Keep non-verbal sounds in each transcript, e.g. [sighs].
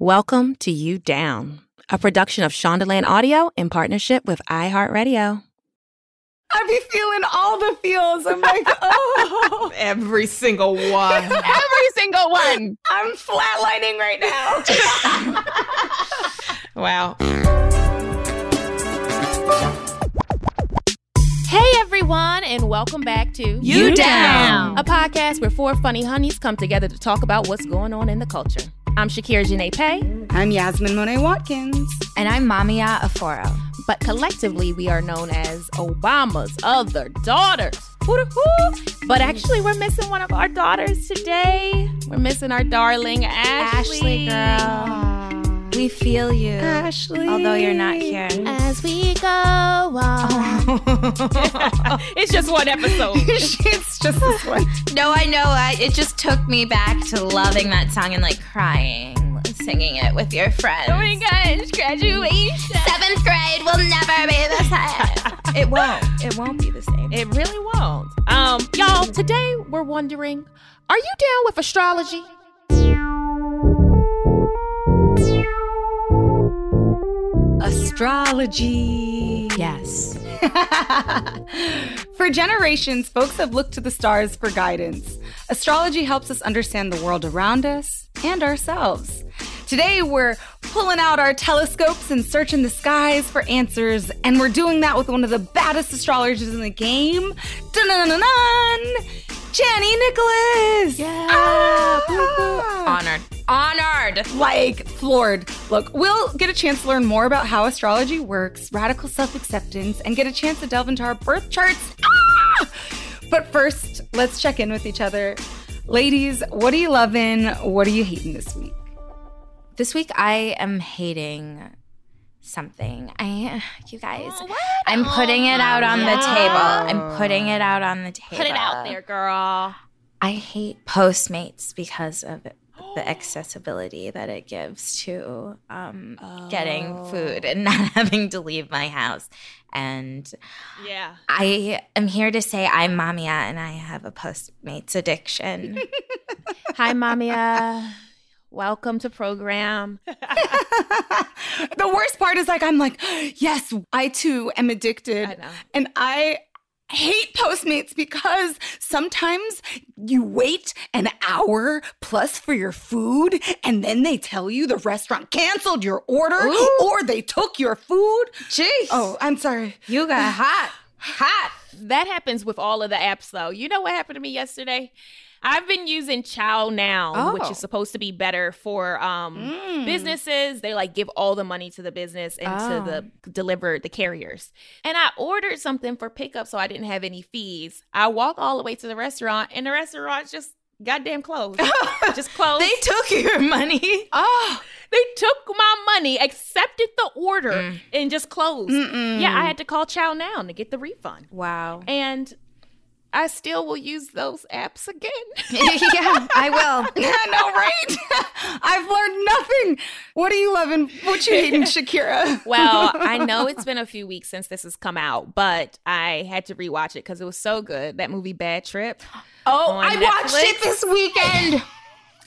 Welcome to You Down, a production of Shondaland Audio in partnership with iHeartRadio. I be feeling all the feels. I'm like, [laughs] oh, Every single one. [laughs] Every single one. I'm flatlining right now. [laughs] wow. Hey everyone, and welcome back to You Down. a podcast where four funny honeys come together to talk about what's going on in the culture. I'm Shakira Janae Paye, I'm Yasmin Monet Watkins. And I'm Maameyaa Boafo. but collectively we are known as Obama's other daughters. Hoo-da-hoo. But actually, we're missing one of our daughters today. We're missing our darling Ashley. Ashley, girl. We feel you. Ashley. Although you're not here. As we go on. [laughs] it's just one episode. [laughs] it's just this one. No, I know. I, it just took me back to loving that song and like crying, singing it with your friends. Oh my gosh, graduation. Seventh grade will never be the same. it won't. It won't be the same. It really won't. Um, y'all, today we're wondering, are you down with astrology? Astrology. yes. [laughs] for generations, folks have looked to the stars for guidance. Astrology helps us understand the world around us and ourselves. Today, we're pulling out our telescopes and searching the skies for answers, and we're doing that with one of the baddest astrologers in the game. Dun-dun-dun-dun! Chani Nicholas! Yeah! Honored. Honored. like floored. Look, we'll get a chance to learn more about how astrology works, radical self acceptance, and get a chance to delve into our birth charts. Ah! But first, let's check in with each other. Ladies, what are you loving? What are you hating this week? This week I am hating something. I [sighs] you guys I'm putting it out on the table. I'm putting it out on the table. Put it out there, girl. I hate Postmates because of the [gasps] accessibility that it gives to um, getting food and [laughs] not having to leave my house. And Yeah. I am here to say I'm Maameyaa and I have a Postmates addiction. [laughs] Hi, Maameyaa. Welcome to program. [laughs] the worst part is like, I'm like, yes, I too am addicted. I know. And I hate Postmates because sometimes you wait an hour plus for your food and then they tell you the restaurant canceled your order Ooh. or they took your food. Jeez. Oh, I'm sorry. you got [sighs] hot. Hot. That happens with all of the apps, though. You know what happened to me yesterday? I've been using ChowNow, which Oh. is supposed to be better for um, Mm. businesses. They like give all the money to the business and to the deliver the carriers. And I ordered something for pickup, so I didn't have any fees. I walk all the way to the restaurant, and the restaurant's just goddamn closed. [laughs] just closed. They took your money. Oh, They took my money, accepted the order, Mm. and just closed. Yeah, I had to call ChowNow to get the refund. Wow. And I still will use those apps again. [laughs] yeah, I will. [laughs] Know, right? [laughs] I've learned nothing. What are you loving? What you hating, Shakira? well, I know it's been a few weeks since this has come out, but I had to rewatch it because it was so good. That movie, Bad Trip. [gasps] Oh, I watched it this weekend. [gasps]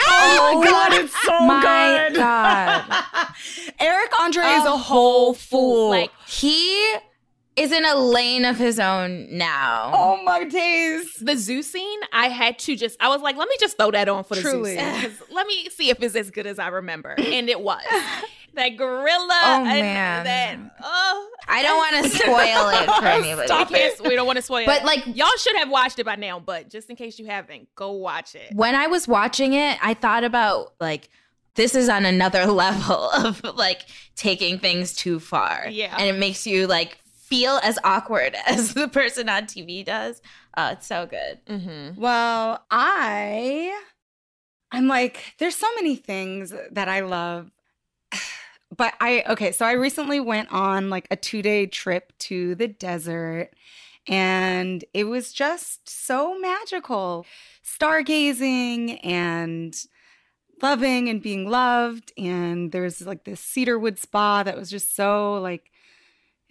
Oh, oh my god, it's so My good. God. Eric Andre is a whole fool. Like, He is in a lane of his own now. oh my days. the zoo scene, I had to just, I was like, let me just throw that on for the Truly. zoo scene. [laughs] [laughs] Let me see if it's as good as I remember. And it was. [laughs] that gorilla. Oh, and man. That, oh. I don't want to spoil it for anybody. Stop it. We don't want to spoil But, it. like- y'all should have watched it by now, but just in case you haven't, go watch it. When I was watching it, I thought about like this is on another level of like taking things too far. Yeah. And it makes you like feel as awkward [laughs] as the person on TV does. Oh, it's so good. Mm-hmm. Well, I I'm like there's so many things that I love. [sighs] But I okay, so I recently went on like a 2-day trip to the desert and it was just so magical. Stargazing and loving and being loved and there was like this cedarwood spa that was just so like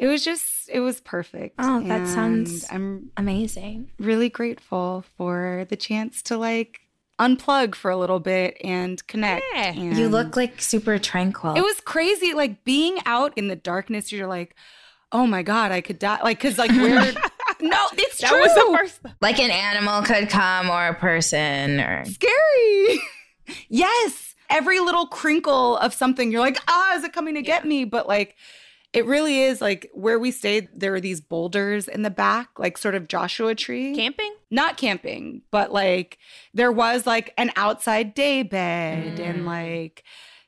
it was just it was perfect Oh, that sounds- i'm Amazing. really grateful for the chance to like unplug for a little bit and connect. Yeah. And You look like super tranquil. It was crazy. Like being out in the darkness, you're like, oh my God, I could die. Like, cause like we're, [laughs] no, it's That true. was the first. like an animal could come or a person or scary. [laughs] yes. Every little crinkle of something, you're like, ah, is it coming to get me? But like, it really is like where we stayed, there are these boulders in the back, like sort of Joshua tree. Camping? Not camping, but like there was like an outside day bed Mm. and like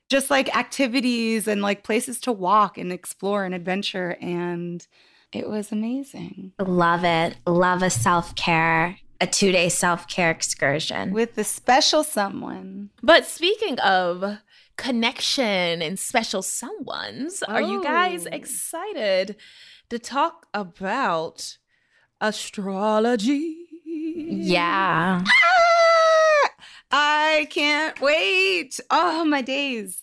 just like activities and like places to walk and explore and adventure. And it was amazing love it. Love a self care, a two day self care excursion. with the special someone. But speaking of connection and special someones, are you guys Oh. excited to talk about astrology? yeah. Ah! I can't wait. Oh, my days.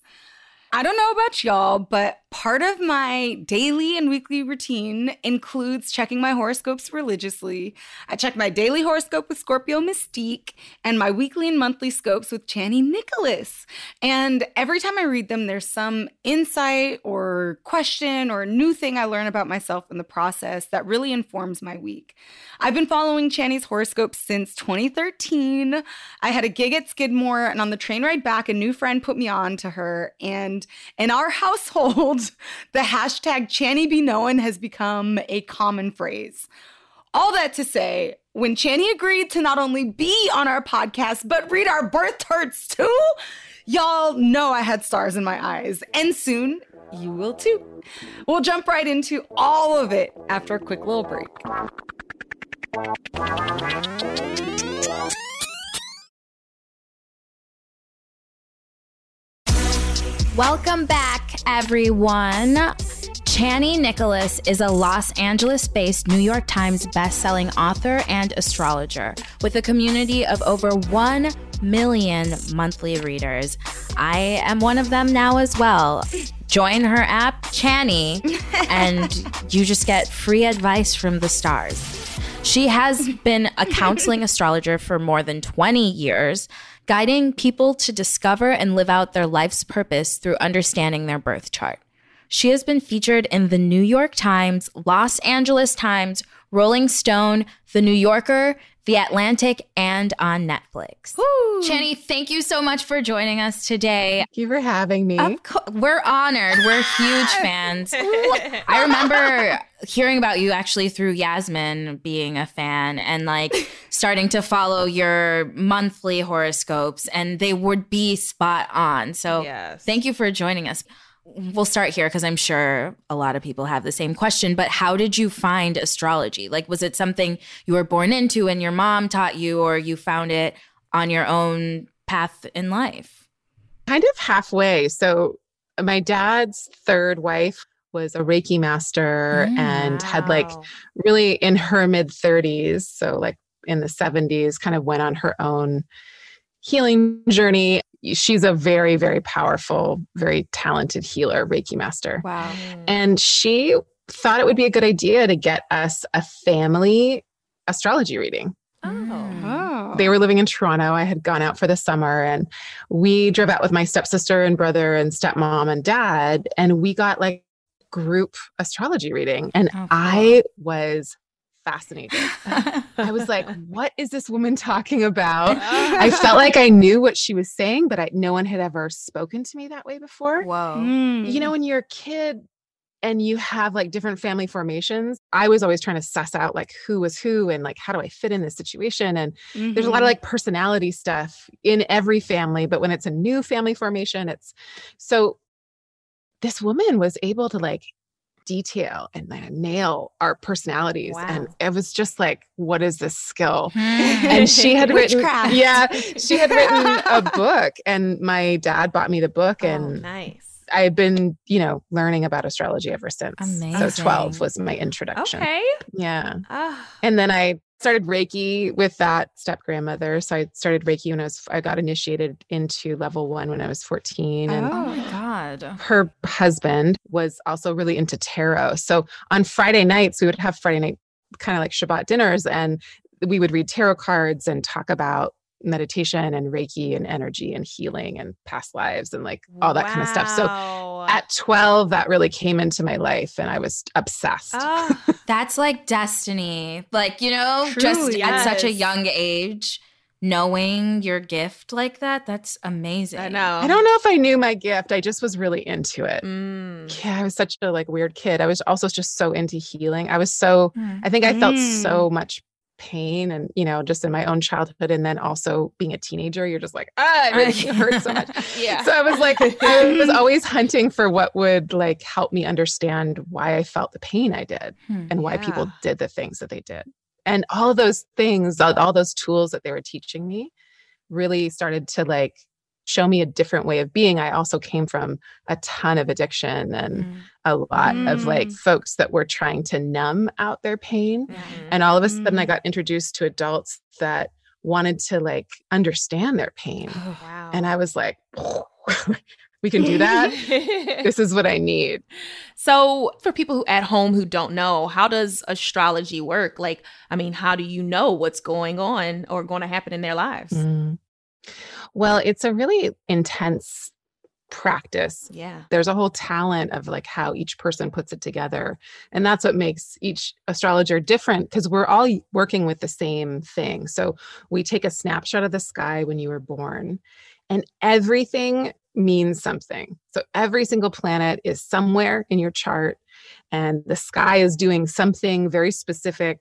I don't know about y'all, but part of my daily and weekly routine includes checking my horoscopes religiously. I check my daily horoscope with Scorpio Mystique and my weekly and monthly scopes with Chani Nicholas. And every time I read them, there's some insight or question or new thing I learn about myself in the process that really informs my week. I've been following Chani's horoscope since 2013. I had a gig at Skidmore, and on the train ride back, a new friend put me on to her. And in our [laughs] household, the hashtag Chani Be Known has become a common phrase. All that to say, when Chani agreed to not only be on our podcast, but read our birth charts too, y'all know I had stars in my eyes. And soon, you will too. We'll jump right into all of it after a quick little break. Welcome back, everyone. Chani Nicholas is a Los Angeles based New York Times bestselling author and astrologer with a community of over 1 million monthly readers. I am one of them now as well. Join her app, Chani, [laughs] and you just get free advice from the stars. She has been a counseling astrologer for more than 20 years, guiding people to discover and live out their life's purpose through understanding their birth chart. She has been featured in the New York Times, Los Angeles Times, Rolling Stone, The New Yorker, The Atlantic, and on Netflix. Chani, thank you so much for joining us today. Thank you for having me. Co- we're honored. We're huge [laughs] fans. [laughs] I remember hearing about you actually through Yasmin being a fan and like [laughs] starting to follow your monthly horoscopes, and they would be spot on. So Yes. thank you for joining us. We'll start here because I'm sure a lot of people have the same question. But how did you find astrology? Like, was it something you were born into and your mom taught you, or you found it on your own path in life? kind of halfway. So, my dad's third wife was a Reiki master and had like really in her mid 30s, so like in the 70s, kind of went on her own healing journey. She's a very, very powerful, very talented healer, Reiki master. Wow. And she thought it would be a good idea to get us a family astrology reading. Oh. Oh. They were living in Toronto. I had gone out for the summer and we drove out with my stepsister and brother and stepmom and dad. And we got like group astrology reading. And Oh, cool. I was fascinated. [laughs] I was like, what is this woman talking about? I [laughs] felt like I knew what she was saying, but I, no one had ever spoken to me that way before. Whoa. Mm. You know, when you're a kid and you have like different family formations, I was always trying to suss out like who was who and like how do I fit in this situation. And there's a lot of Mhm. like personality stuff in every family, but when it's a new family formation, it's so this woman was able to like detail and like, nail our personalities. And it was just like, what is this skill? Hmm. and she had [laughs] written Witchcraft. yeah she had written a [laughs] book and my dad bought me the book Oh, and nice. I've been you know learning about astrology ever since Amazing. so 12 was my introduction Okay. yeah Ah. and then i started reiki with that step grandmother so i started reiki when i was i got initiated into level one when i was 14 and oh my God. her husband was also really into tarot. So on Friday nights, we would have Friday night kind of like Shabbat dinners and we would read tarot cards and talk about meditation and Reiki and energy and healing and past lives and like all that wow. kind of stuff. So at 12, that really came into my life and I was obsessed. Oh, [laughs] that's like destiny. Like, you know, True, just yes. at such a young age knowing your gift like that that's amazing i know i don't know if i knew my gift i just was really into it mm. yeah i was such a like weird kid i was also just so into healing i was so mm. i think i felt mm. so much pain and you know just in my own childhood and then also being a teenager you're just like ah it [laughs] hurts so [laughs] much. Yeah. So i was like i was [laughs] always hunting for what would like help me understand why i felt the pain i did hmm, and why yeah. people did the things that they did. And all those things all those tools that they were teaching me really started to like show me a different way of being i also came from a ton of addiction and mm. a lot mm. of like mm. folks that were trying to numb out their pain mm. and all of a sudden i mm. got introduced to adults that wanted to like understand their pain oh, [sighs] wow. and i was like [laughs] we can do that. [laughs] this is what I need. So, for people who at home who don't know, how does astrology work? Like, I mean, how do you know what's going on or going to happen in their lives? Mm. Well, it's a really intense practice. Yeah. There's a whole talent of like how each person puts it together. And that's what makes each astrologer different because we're all working with the same thing. So we take a snapshot of the sky when you were born and everything means something. So every single planet is somewhere in your chart, and the sky is doing something very specific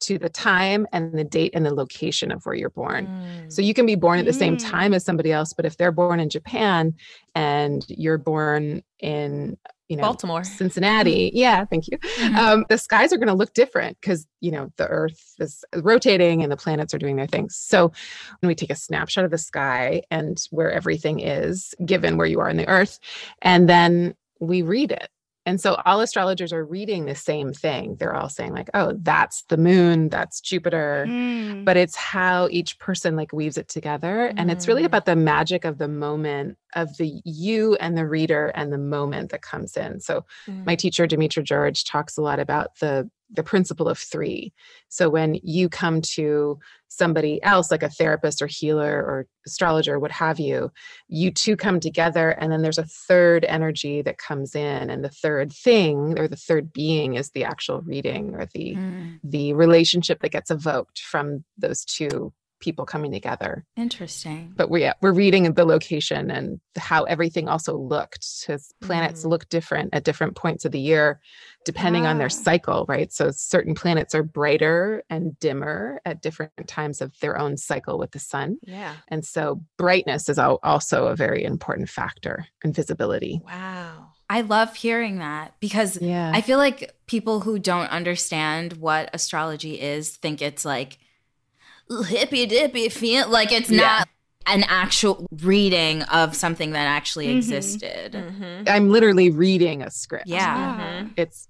to the time and the date and the location of where you're born. Mm. So you can be born at the same mm. time as somebody else, but if they're born in Japan and you're born in you know Baltimore, Cincinnati, [laughs] yeah, thank you. Mm-hmm. Um, the skies are going to look different because you know the Earth is rotating and the planets are doing their things. So when we take a snapshot of the sky and where everything is, given where you are in the Earth, and then we read it and so all astrologers are reading the same thing. They're all saying, like, oh, that's the moon, that's Jupiter. Mm. But it's how each person like weaves it together. Mm. And it's really mm. about the magic of the moment of the you and the reader and the moment that comes in. So mm. my teacher, Demetra George, talks a lot about the the principle of three. So when you come to somebody else, like a therapist or healer or astrologer, what have you, you two come together, and then there's a third energy that comes in, and the third thing or the third being is the actual reading or the mm. the relationship that gets evoked from those two people coming together. Interesting. But we we're reading the location and how everything also looked. Because planets mm. look different at different points of the year, depending on their cycle, right? So certain planets are brighter and dimmer at different times of their own cycle with the sun. Yeah. And so brightness is also a very important factor in visibility. Wow. I love hearing that because yeah. I feel like people who don't understand what astrology is think it's like hippy dippy feel like it's yeah. not an actual reading of something that actually mm-hmm. existed. Mm-hmm. I'm literally reading a script. Yeah. Mm-hmm. It's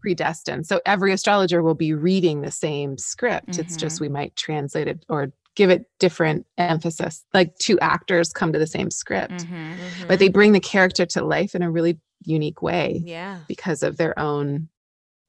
predestined. So every astrologer will be reading the same script. It's just mm-hmm. we might translate it or give it different emphasis. Like two actors come to the same script, mm-hmm. but they bring the character to life in a really unique way. Yeah. Because of their own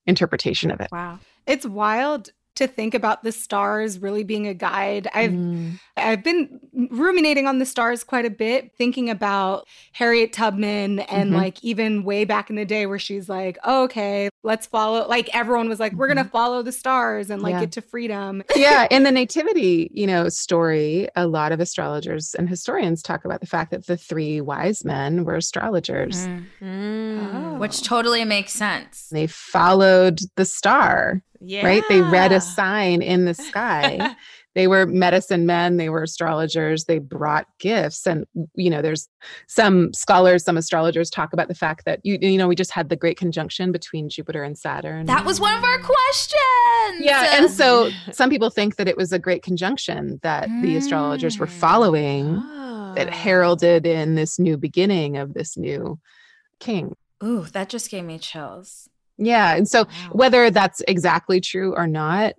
interpretation of it. Wow. It's wild to think about the stars really being a guide. I've mm. I've been ruminating on the stars quite a bit, thinking about Harriet Tubman and mm-hmm. like even way back in the day where she's like, oh, "Okay, let's follow." Like everyone was like, mm-hmm. "We're going to follow the stars and like yeah. get to freedom." [laughs] yeah, in the nativity, you know, story, a lot of astrologers and historians talk about the fact that the three wise men were astrologers. Mm. Mm. Oh. Which totally makes sense. They followed the star yeah. Right? They read a sign in the sky. [laughs] they were medicine men, they were astrologers, they brought gifts. And, you know, there's some scholars, some astrologers talk about the fact that, you, you know, we just had the great conjunction between Jupiter and Saturn. That was one of our questions. Yeah. And so [laughs] some people think that it was a great conjunction that mm. the astrologers were following oh. that heralded in this new beginning of this new king. Ooh, that just gave me chills. Yeah. And so, wow. whether that's exactly true or not,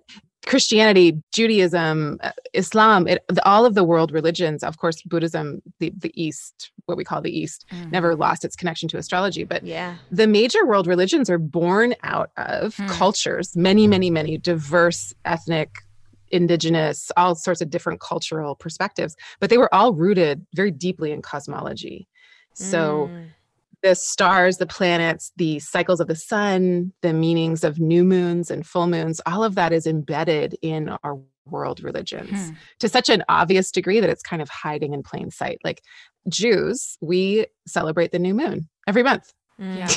Christianity, Judaism, uh, Islam, it, all of the world religions, of course, Buddhism, the, the East, what we call the East, mm. never lost its connection to astrology. But yeah. the major world religions are born out of mm. cultures, many, many, many diverse ethnic indigenous, all sorts of different cultural perspectives, but they were all rooted very deeply in cosmology. So mm. The stars, the planets, the cycles of the sun, the meanings of new moons and full moons, all of that is embedded in our world religions hmm. to such an obvious degree that it's kind of hiding in plain sight. Like Jews, we celebrate the new moon every month. Yeah.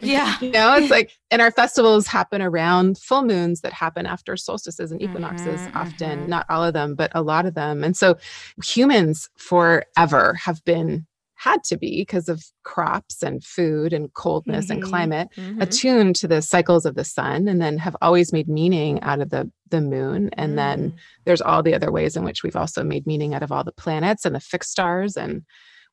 yeah. [laughs] [laughs] You know, it's like, and our festivals happen around full moons that happen after solstices and equinoxes, mm-hmm, often, mm-hmm. not all of them, but a lot of them. And so humans forever have been had to be because of crops and food and coldness mm-hmm. and climate mm-hmm. attuned to the cycles of the sun and then have always made meaning out of the the moon and mm. then there's all the other ways in which we've also made meaning out of all the planets and the fixed stars and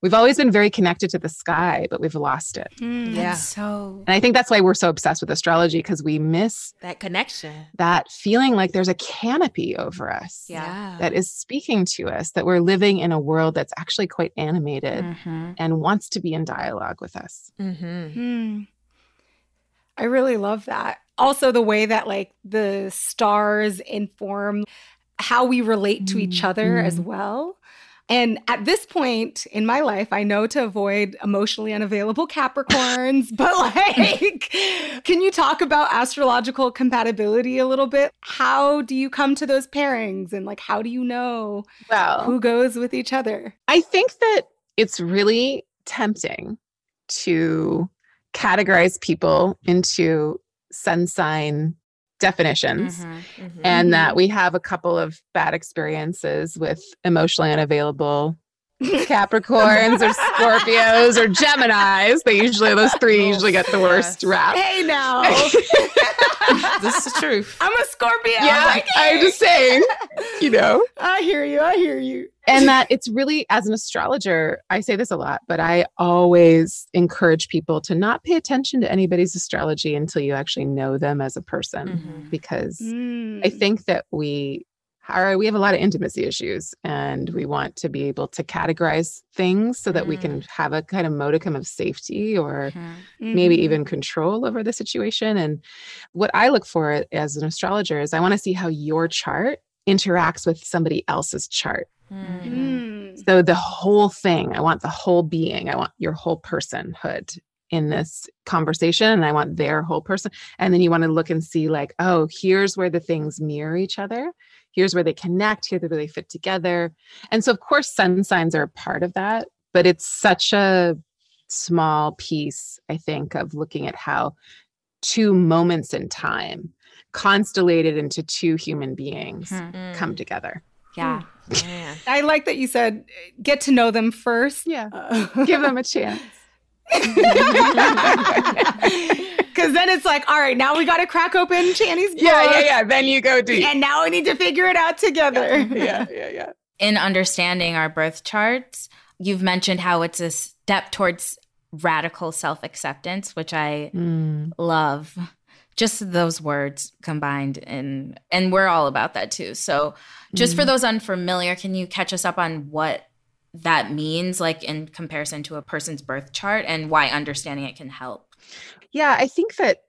we've always been very connected to the sky, but we've lost it. Mm, yeah. So, and I think that's why we're so obsessed with astrology because we miss that connection, that feeling like there's a canopy over us. Yeah. That is speaking to us, that we're living in a world that's actually quite animated mm-hmm. and wants to be in dialogue with us. Mm-hmm. Hmm. I really love that. Also, the way that like the stars inform how we relate to each other mm-hmm. as well. And at this point in my life, I know to avoid emotionally unavailable Capricorns, [laughs] but like, can you talk about astrological compatibility a little bit? How do you come to those pairings and like, how do you know well, who goes with each other? I think that it's really tempting to categorize people into sun sign definitions mm-hmm, mm-hmm. and that we have a couple of bad experiences with emotionally unavailable [laughs] Capricorns or Scorpios or Geminis. They usually those three usually get the worst rap. Hey now. [laughs] [laughs] this is the truth. I'm a Scorpio. Yeah, like, hey. I'm just saying, [laughs] you know. I hear you. I hear you. And that [laughs] it's really, as an astrologer, I say this a lot, but I always encourage people to not pay attention to anybody's astrology until you actually know them as a person. Mm-hmm. Because mm. I think that we are we have a lot of intimacy issues and we want to be able to categorize things so that mm. we can mm. have a kind of modicum of safety or mm-hmm. maybe mm-hmm. even control over the situation and what i look for as an astrologer is i want to see how your chart interacts with somebody else's chart mm. so the whole thing i want the whole being i want your whole personhood in this conversation and I want their whole person. And then you want to look and see, like, oh, here's where the things mirror each other here's where they connect, here's where they fit together. And so, of course, sun signs are a part of that, but it's such a small piece, I think, of looking at how two moments in time constellated into two human beings mm-hmm. come together. Yeah. yeah. I like that you said get to know them first. Yeah. Uh, Give them a [laughs] chance. [laughs] Because then it's like, all right, now we got to crack open Chani's book. Yeah, yeah, yeah. Then you go deep. And now we need to figure it out together. yeah, yeah, yeah. In understanding our birth charts, you've mentioned how it's a step towards radical self acceptance, which I mm. love. Just those words combined, and and we're all about that too. So, just mm. for those unfamiliar, can you catch us up on what that means, like in comparison to a person's birth chart, and why understanding it can help? Yeah, I think that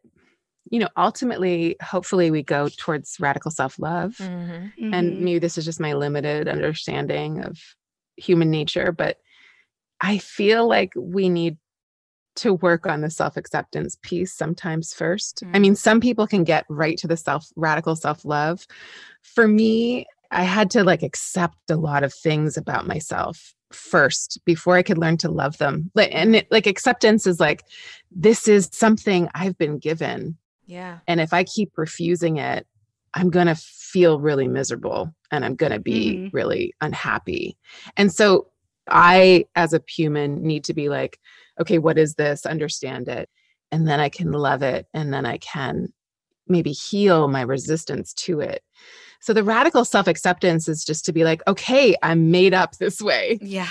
you know ultimately hopefully we go towards radical self-love mm-hmm. Mm-hmm. and maybe this is just my limited understanding of human nature but i feel like we need to work on the self-acceptance piece sometimes 1st mm-hmm. i mean some people can get right to the self radical self-love for me i had to like accept a lot of things about myself first before I could learn to love them. And it, like acceptance is like, this is something I've been given. Yeah. And if I keep refusing it, I'm going to feel really miserable and I'm going to be mm-hmm. really unhappy. And so I, as a human, need to be like, okay, what is this? Understand it. And then I can love it. And then I can maybe heal my resistance to it. So the radical self acceptance is just to be like, okay, I'm made up this way. Yeah.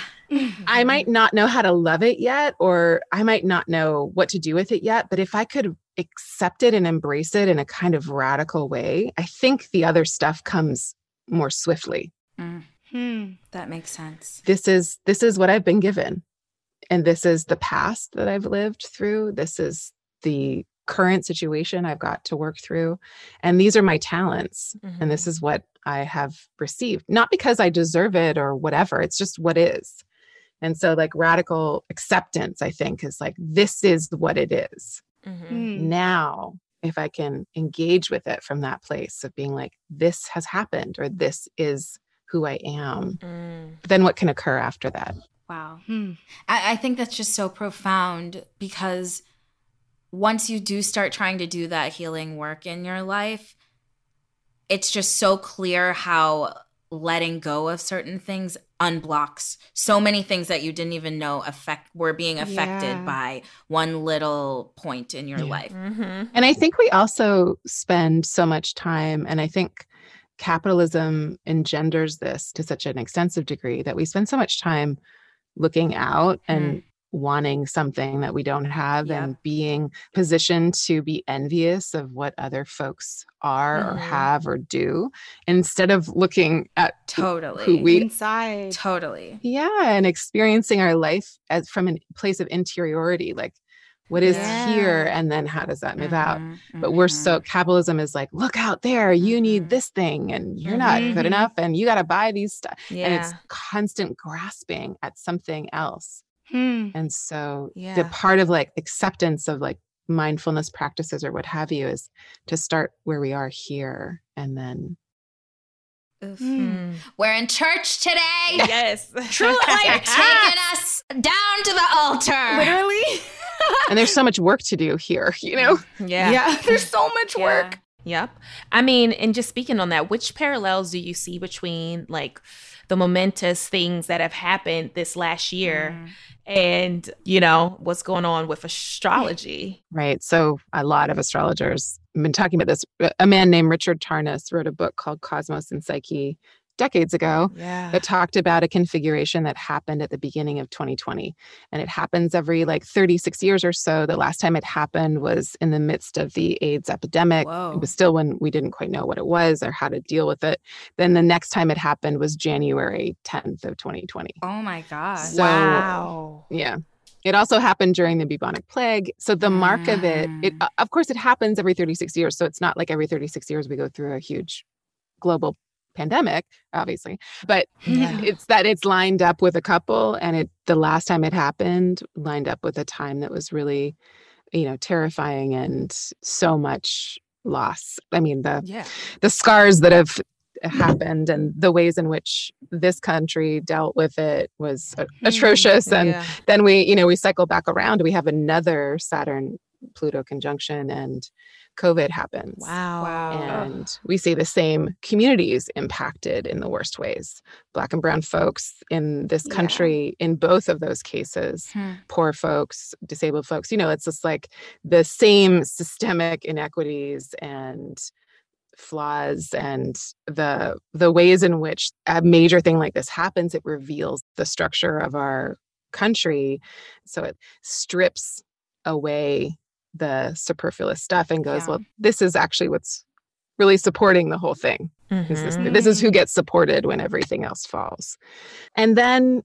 I [laughs] might not know how to love it yet, or I might not know what to do with it yet. But if I could accept it and embrace it in a kind of radical way, I think the other stuff comes more swiftly. Mm. Mm-hmm. That makes sense. This is this is what I've been given. And this is the past that I've lived through. This is the current situation I've got to work through. And these are my talents. Mm-hmm. And this is what I have received, not because I deserve it or whatever. It's just what is. And so, like, radical acceptance, I think, is like, this is what it is. Mm-hmm. Mm. Now, if I can engage with it from that place of being like, this has happened or this is who I am, Mm. then what can occur after that? Wow. Hmm. I, I think that's just so profound because once you do start trying to do that healing work in your life, it's just so clear how letting go of certain things unblocks so many things that you didn't even know affect were being affected Yeah. by one little point in your Yeah. life. Mm-hmm. And I think we also spend so much time, and I think capitalism engenders this to such an extensive degree that we spend so much time looking out and wanting something that we don't have and being positioned to be envious of what other folks are or Mhm. have or do instead of looking at Totally. who we Inside. totally. yeah and experiencing our life as from a place of interiority like what is here and then how does that move out Mhm, but we're mhm. so capitalism is like look out there you need this thing and you're not Mhm. good enough and you got to buy these stuff Yeah. and it's constant grasping at something else Hmm. and so Yeah. the part of like acceptance of like mindfulness practices or what have you is to start where we are here and then. Mm. We're in church today. Yes. Truly [laughs] taking us down to the altar. Literally. And there's so much work to do here [laughs] you know Yeah. yeah. [laughs] There's so much Yeah. work. Yep. I mean, and just speaking on that, which parallels do you see between like the momentous things that have happened this last year Mm. and, you know, what's going on with astrology? Right. So a lot of astrologers have been talking about this. A man named Richard Tarnas wrote a book called Cosmos and Psyche decades ago Yeah. that talked about a configuration that happened at the beginning of 2020. And it happens every like 36 years or so. The last time it happened was in the midst of the AIDS epidemic. Whoa. It was still when we didn't quite know what it was or how to deal with it. Then the next time it happened was January 10th of 2020. Oh my god. So- wow. Yeah. It also happened during the bubonic plague. So the mark of it, it Mm. of course it happens every 36 years. So it's not like every 36 years we go through a huge global pandemic, obviously. But Yeah. [laughs] [laughs] it's that it's lined up with a couple and it the last time it happened lined up with a time that was really, you know, terrifying and so much loss. I mean, the Yeah. the scars that have happened and the ways in which this country dealt with it was hmm. atrocious and yeah. then we you know we cycle back around we have another saturn pluto conjunction and covid happens Wow. Wow. and we see the same communities impacted in the worst ways black and brown folks in this Yeah. country in both of those cases Hmm. poor folks disabled folks you know it's just like the same systemic inequities and flaws and the the ways in which a major thing like this happens it reveals the structure of our country so it strips away the superfluous stuff and goes Yeah. well this is actually what's really supporting the whole thing is this, Mhm. this is who gets supported when everything else falls and then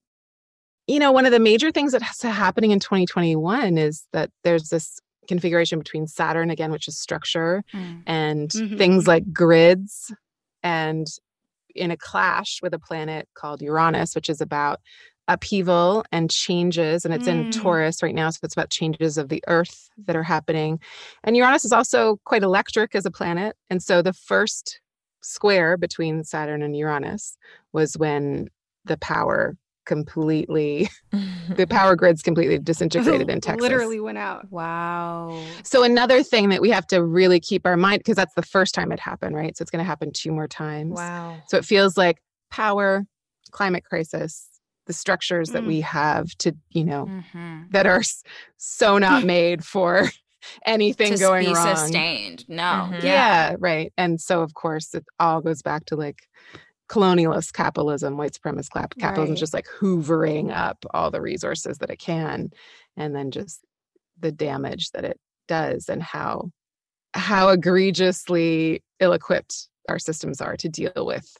you know one of the major things that's happening in 2021 is that there's this configuration between saturn again which is structure Mm. and Mhm. things like grids and in a clash with a planet called uranus which is about upheaval and changes and it's in Mm. taurus right now so it's about changes of the earth that are happening and uranus is also quite electric as a planet and so the first square between saturn and uranus was when the power completely [laughs] the [laughs] power grids completely disintegrated [laughs] in texas Literally went out. Wow. so another thing that we have to really keep our mind because that's the first time it happened, right? So it's going to happen two more times. wow. So it feels like power, climate crisis, the structures that Mm. we have to, you know, Mhm. that are so not made for [laughs] anything to going be wrong. sustained. No. Mhm. Yeah. right. And so of course it all goes back to like colonialist capitalism, white supremacist cap- capitalism, Right. just like hoovering up all the resources that it can, and then just the damage that it does and how how egregiously ill-equipped our systems are to deal with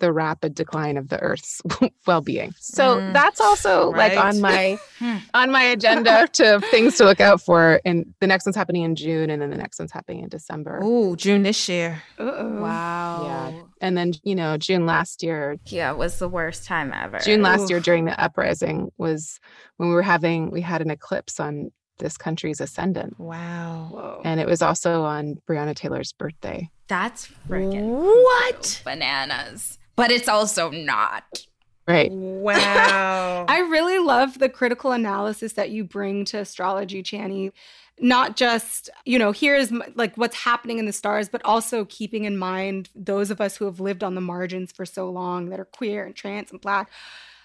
the rapid decline of the earth's [laughs] well-being so Mm, that's also like on my [laughs] Hmm. on my agenda [laughs] to things to look out for and the next one's happening in june and then the next one's happening in december Ooh, June this year. Uh-oh. Wow. Yeah. and then you know june last year Yeah, it was the worst time ever. june last year during the uprising was when we were having we had an eclipse on this country's ascendant Wow. Whoa. and it was also on breonna taylor's birthday That's freaking What? bananas. But it's also not. right Wow. [laughs] I really love the critical analysis that you bring to astrology, Chani. Not just, you know, here's like what's happening in the stars, but also keeping in mind those of us who have lived on the margins for so long that are queer and trans and black.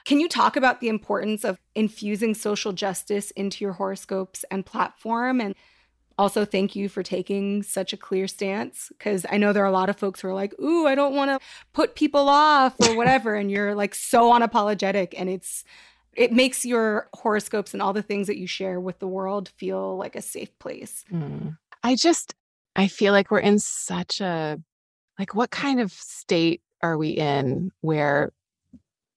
Can you talk about the importance of infusing social justice into your horoscopes and platform? And also, thank you for taking such a clear stance because I know there are a lot of folks who are like, ooh, I don't want to put people off or whatever. and you're like so unapologetic. And it's, it makes your horoscopes and all the things that you share with the world feel like a safe place. Mm. I just I feel like we're in such a like what kind of state are we in where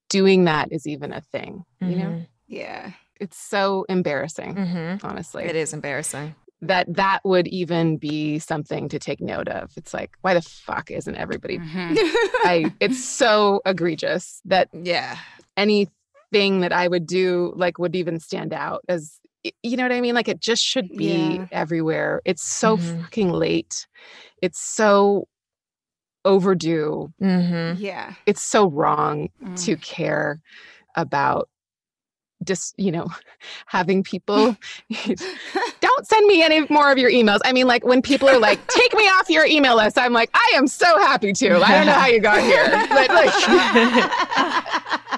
doing that is even a thing, you know? Yeah. It's so embarrassing, Mm-hmm. honestly. It is embarrassing. That that would even be something to take note of. It's like why the fuck isn't everybody Mhm. [laughs] I it's so egregious that Yeah. anything that I would do like would even stand out as you know what I mean? Like it just should be Yeah. everywhere. It's so Mhm. fucking late. It's so overdue. Mm-hmm. yeah. It's so wrong Mm. to care about just, you know, [laughs] having people [laughs] don't send me any more of your emails. I mean, like when people are like, take me off your email list, I'm like, I am so happy to. I don't know how you got here. But like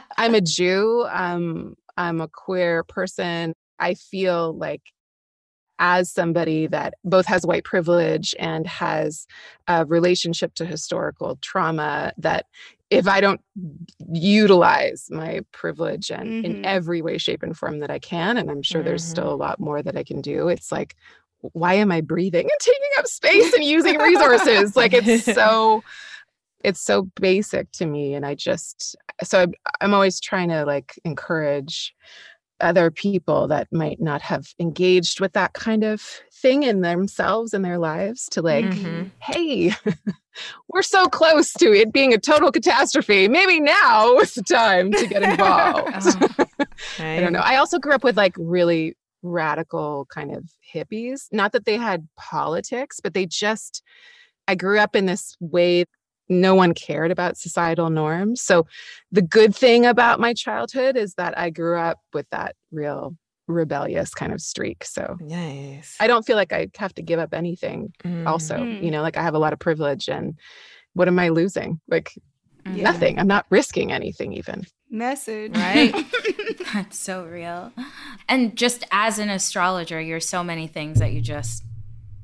[laughs] I'm a Jew. Um, I'm a queer person. I feel like as somebody that both has white privilege and has a relationship to historical trauma, that if I don't utilize my privilege and in Mhm. every way, shape, and form that I can, and I'm sure there's Mhm. still a lot more that I can do, it's like, why am I breathing and [laughs] taking up space and using resources? [laughs] like it's so it's so basic to me and i just so I'm, I'm always trying to like encourage other people that might not have engaged with that kind of thing in themselves in their lives to like Mhm. hey [laughs] we're so close to it being a total catastrophe. Maybe now [laughs] is the time to get [laughs] involved. I don't know. i also grew up with like really radical kind of hippies. Not that they had politics but they just i grew up in this way no one cared about societal norms so the good thing about my childhood is that i grew up with that real rebellious kind of streak so Nice. i don't feel like i have to give up anything also Mm. you know like i have a lot of privilege and what am i losing like Yeah. nothing i'm not risking anything even Message. Right. [laughs] [laughs] That's so real. And just as an astrologer, you're so many things that you just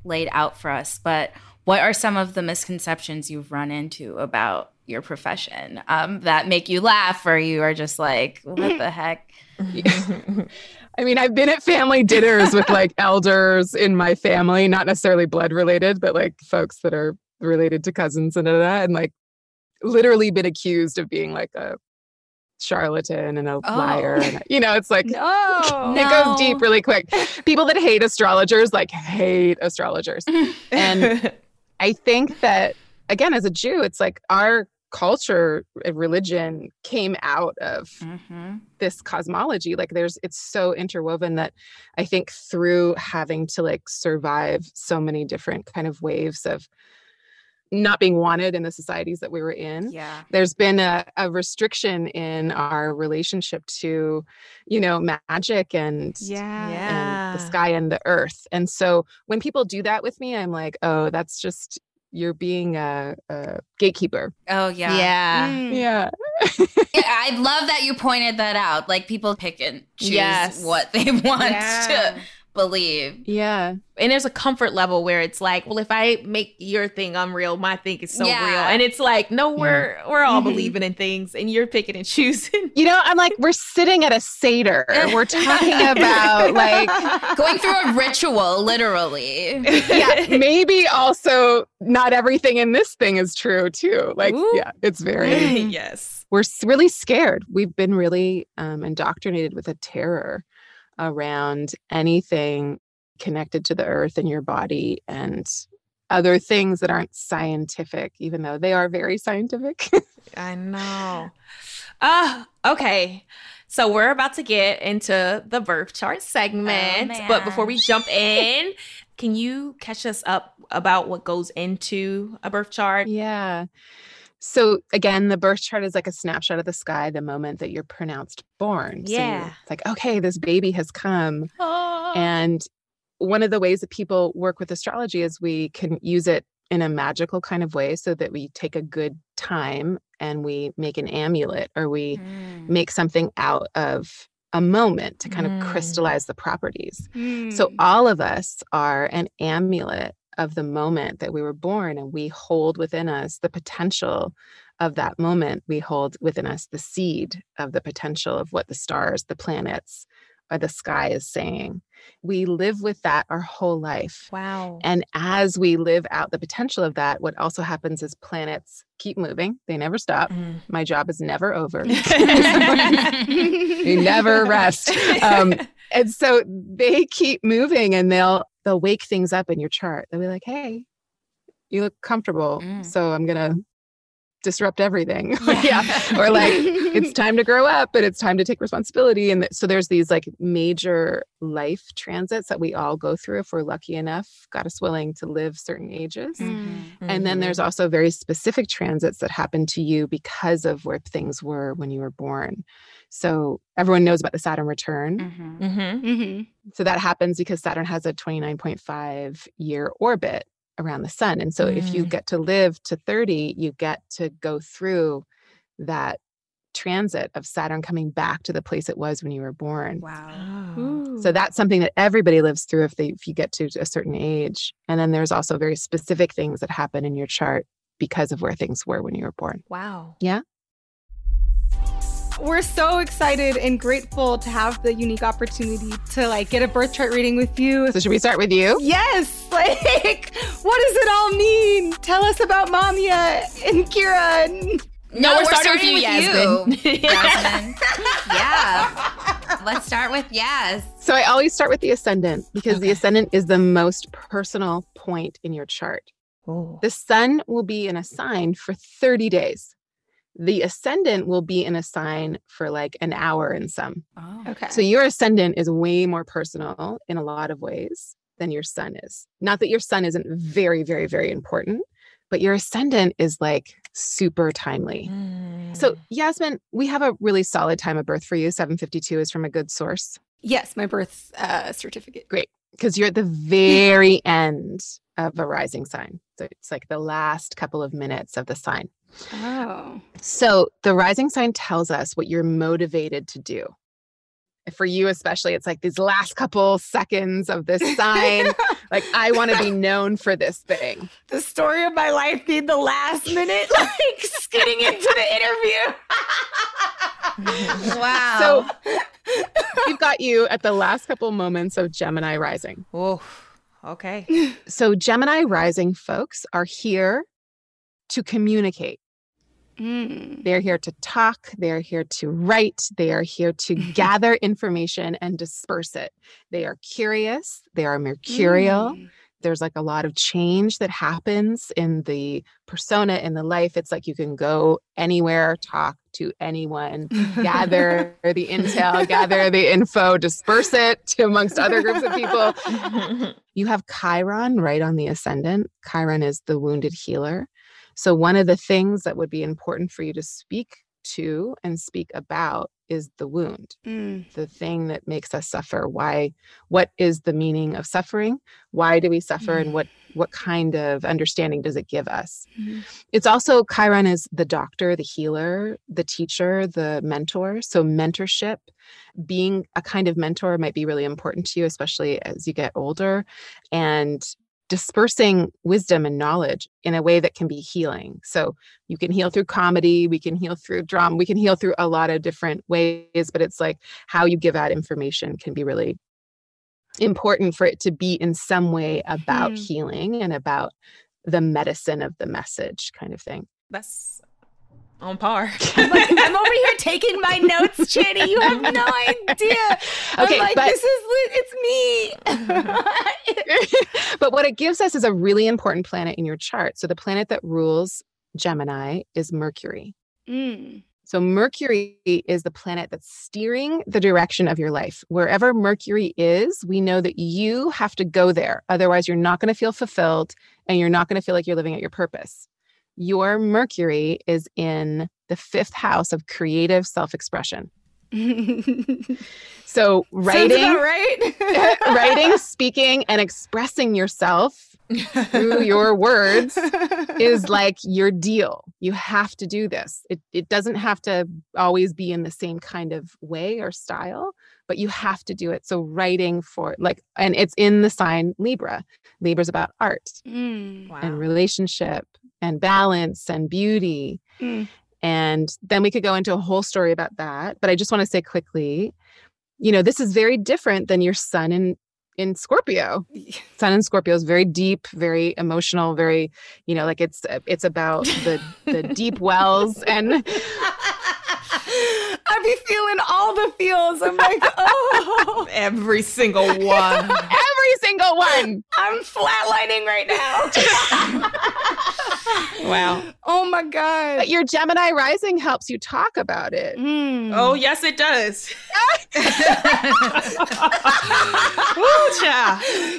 laid out for us. But what are some of the misconceptions you've run into about your profession um, that make you laugh or you are just like, what the heck? [laughs] I mean, I've been at family dinners with like [laughs] elders in my family, not necessarily blood related, but like folks that are related to cousins and that, and like literally been accused of being like a charlatan and a liar. Oh. And, you know, it's like No. [laughs] it goes deep really quick. People that hate astrologers like hate astrologers. And I think that again, as a Jew, it's like our culture and religion came out of Mm-hmm. this cosmology like there's it's so interwoven that i think through having to like survive so many different kind of waves of not being wanted in the societies that we were in Yeah. there's been a, a restriction in our relationship to you know magic and Yeah. Yeah. and the sky and the earth and so when people do that with me i'm like oh that's just you're being a, a gatekeeper Oh, yeah. yeah. Mm. yeah Yeah, [laughs] I love that you pointed that out. Like people pick and choose Yes. what they [laughs] want Yeah. to believe. Yeah. And there's a comfort level where it's like, well, if I make your thing unreal, my thing is so Yeah. real. And it's like, no, we're we're all Mhm. believing in things and you're picking and choosing. You know, I'm like, we're sitting at a Seder. We're [laughs] talking about like Going through a ritual, literally. [laughs] yeah, maybe also not everything in this thing is true too. Like, Ooh. yeah, it's very [laughs] yes. we're really scared. We've been really um, indoctrinated with a terror around anything connected to the earth and your body and other things that aren't scientific, even though they are very scientific. [laughs] I know. Ah, okay. So we're about to get into the birth chart segment, Oh, but before we jump in, can you catch us up about what goes into a birth chart? yeah. So again, the birth chart is like a snapshot of the sky the moment that you're pronounced born. So Yeah. it's like, okay, this baby has come. Oh. And one of the ways that people work with astrology is we can use it in a magical kind of way so that we take a good time and we make an amulet or we Mm. make something out of a moment to kind Mm. of crystallize the properties. Hmm. So all of us are an amulet of the moment that we were born and we hold within us the potential of that moment. We hold within us the seed of the potential of what the stars, the planets, or the sky is saying. We live with that our whole life. wow. And as we live out the potential of that, what also happens is planets keep moving. They never stop. Mm. My job is never over. [laughs] [laughs] we never rest. [laughs] Um, and so they keep moving and they'll they'll wake things up in your chart. They'll be like, hey, you look comfortable. Mm. So I'm gonna disrupt everything. [laughs] yeah. Or like it's [laughs] time to grow up and it's time to take responsibility. And th- so there's these like major life transits that we all go through if we're lucky enough, God is willing to live certain ages. Mhm. And then there's also very specific transits that happen to you because of where things were when you were born. So everyone knows about the Saturn return. Mhm. Mm-hmm. hmm So that happens because Saturn has a 29.5 year orbit around the sun. And so if you Mm. get to live to 30, you get to go through that transit of Saturn coming back to the place it was when you were born. Wow. Oh. So that's something that everybody lives through if they if you get to a certain age. And then there's also very specific things that happen in your chart because of where things were when you were born. wow. We're so excited and grateful to have the unique opportunity to like get a birth chart reading with you. So should we start with you? Yes, [laughs] like what does it all mean? Tell us about Maameyaa and Kira and No, we're we're, starting starting, with you, with you, Yasmin. [laughs] Yeah. Let's start with yes. So I always start with the ascendant because the ascendant is the most personal point in your chart. Ooh. The sun will be in a sign for 30 days. The ascendant will be in a sign for like an hour and some. Oh. Okay. So your ascendant is way more personal in a lot of ways than your sun is. Not that your sun isn't very, very, very important, but your ascendant is like super timely. Mm. So Yasmin, we have a really solid time of birth for you. 752 is from a good source yes, my birth uh, certificate. Because you're at the very [laughs] end of a rising sign. So it's like the last couple of minutes of the sign. Oh. So the rising sign tells us what you're motivated to do. For you, especially, it's like these last couple seconds of this sign. [laughs] like, I want to be known for this thing. the story of my life being the last [laughs] minute, like getting into the interview. Wow. So [laughs] we've got you at the last couple moments of Gemini rising. Ooh. Okay. So, Gemini rising folks are here to communicate. Mm. They're here to talk, they're here to write, they are here to [laughs] gather information and disperse it. They are curious, they are mercurial. Mm. There's like a lot of change that happens in the persona, in the life. It's like you can go anywhere, talk to anyone, gather [laughs] the intel, gather the info, disperse it to amongst other groups of people. [laughs] You have Chiron right on the ascendant. Chiron is the wounded healer. So, one of the things that would be important for you to speak to and speak about is the wound, mm. the thing that makes us suffer. Why? What is the meaning of suffering? Why do we suffer, mm. and what what kind of understanding does it give us? Mm. It's also Chiron is the doctor, the healer, the teacher, the mentor. So mentorship, being a kind of mentor, might be really important to you, especially as you get older, and dispersing wisdom and knowledge in a way that can be healing. So you can heal through comedy, we can heal through drama, we can heal through a lot of different ways, but it's like how you give out information can be really important for it to be in some way about hmm. healing and about the medicine of the message kind of thing. That's on par. [laughs] I'm, like, I'm, over here taking my notes, Chani. You have no idea. Okay, like, but, this is it's me. [laughs] but what it gives us is a really important planet in your chart. So the planet that rules Gemini is Mercury. Mm. So Mercury is the planet that's steering the direction of your life. Wherever Mercury is, we know that you have to go there. Otherwise, you're not going to feel fulfilled and you're not going to feel like you're living at your purpose your Mercury is in the fifth house of creative self expression. so [laughs] writing, right? [laughs] writing, [laughs] speaking, and expressing yourself through your words is like your deal. You have to do this. It it doesn't have to always be in the same kind of way or style, but you have to do it. So writing for like, and it's in the sign Libra. Libra's about art mm, wow. and relationship and balance and beauty. Mm. And then we could go into a whole story about that. But I just want to say quickly, you know, this is very different than your sun in in Scorpio. [laughs] Sun in Scorpio is very deep, very emotional, very, you know, like it's it's about the the deep wells and [laughs] I be feeling all the feels. I'm like, oh, [laughs] every single one, every single one. I'm flatlining right now. [laughs] wow. Oh my god. But your Gemini rising helps you talk about it. Mm. Oh yes, it does. [laughs]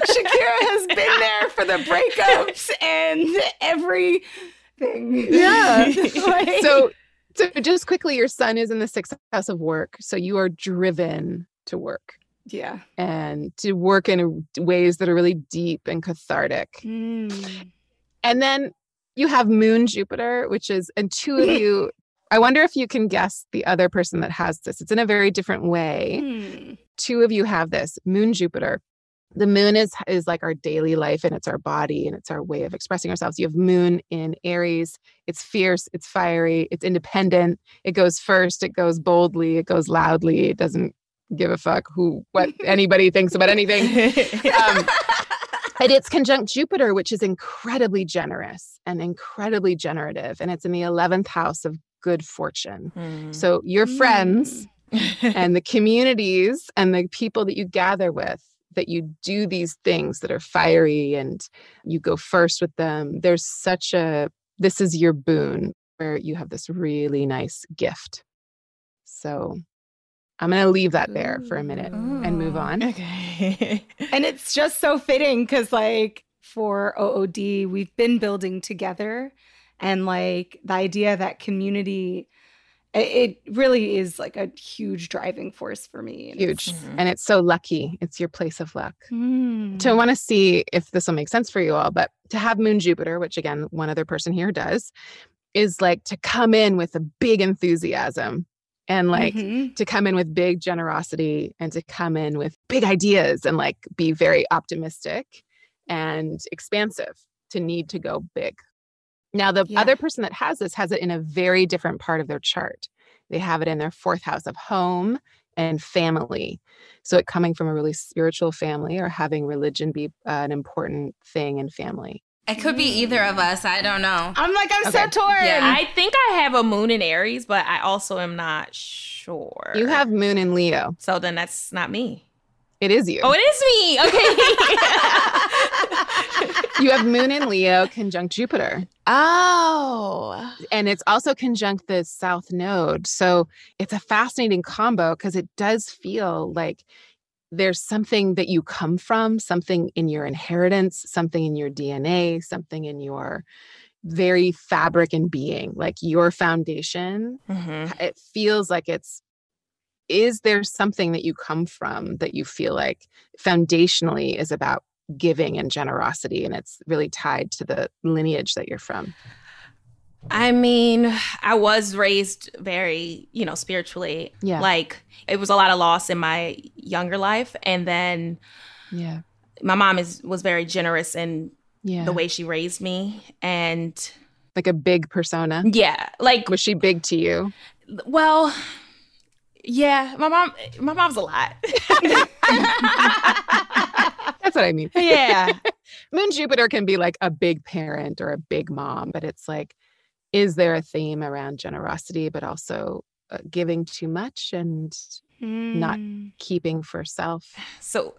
Shakira has been there for the breakups and everything. Yeah. like, so so just quickly, your sun is in the sixth house of work. So you are driven to work. Yeah. And to work in ways that are really deep and cathartic. Mm. And then you have Moon Jupiter, which is, and two of you, [laughs] I wonder if you can guess the other person that has this. It's in a very different way. Mm. Two of you have this Moon Jupiter the moon is is like our daily life and it's our body and it's our way of expressing ourselves. You have moon in aries. It's fierce it's fiery it's independent. It goes first it goes boldly it goes loudly. It doesn't give a fuck who what anybody thinks about anything. Um, [laughs] and it's conjunct jupiter which is incredibly generous and incredibly generative and it's in the 11th house of good fortune. Mm. so your friends mm. [laughs] and the communities and the people that you gather with that you do these things that are fiery and you go first with them. There's such a, this is your boon where you have this really nice gift. So I'm going to leave that there for a minute Ooh. and move mm-hmm. on. Okay. [laughs] and it's just so fitting because, like, for OOD, we've been building together. And, like, the idea that community it really is like a huge driving force for me. And huge. It's, mm-hmm. And it's so lucky. It's your place of luck. Mm. To want to see if this will make sense for you all, but to have Moon Jupiter, which again, one other person here does, is like to come in with a big enthusiasm and like mm-hmm. to come in with big generosity and to come in with big ideas and like be very optimistic and expansive to need to go big now, the yeah. other person that has this has it in a very different part of their chart. They have it in their fourth house of home and family. So, it coming from a really spiritual family or having religion be uh, an important thing in family. It could be either of us. I don't know. I'm like, I'm okay. so torn. Yeah, I think I have a moon in Aries, but I also am not sure. You have moon in Leo. So then that's not me. It is you. Oh, it is me. Okay. [laughs] [laughs] you have Moon in Leo conjunct Jupiter. Oh. And it's also conjunct the South Node. So it's a fascinating combo because it does feel like there's something that you come from, something in your inheritance, something in your DNA, something in your very fabric and being, like your foundation. Mm-hmm. It feels like it's is there something that you come from that you feel like foundationally is about giving and generosity and it's really tied to the lineage that you're from? I mean, I was raised very, you know, spiritually. Yeah. Like it was a lot of loss in my younger life and then yeah. My mom is was very generous in yeah. the way she raised me and like a big persona. Yeah. Like was she big to you? Well, yeah, my mom my mom's a lot. [laughs] [laughs] What I mean. Yeah. [laughs] Moon Jupiter can be like a big parent or a big mom, but it's like is there a theme around generosity, but also uh, giving too much and mm. not hmm. keeping for self? So,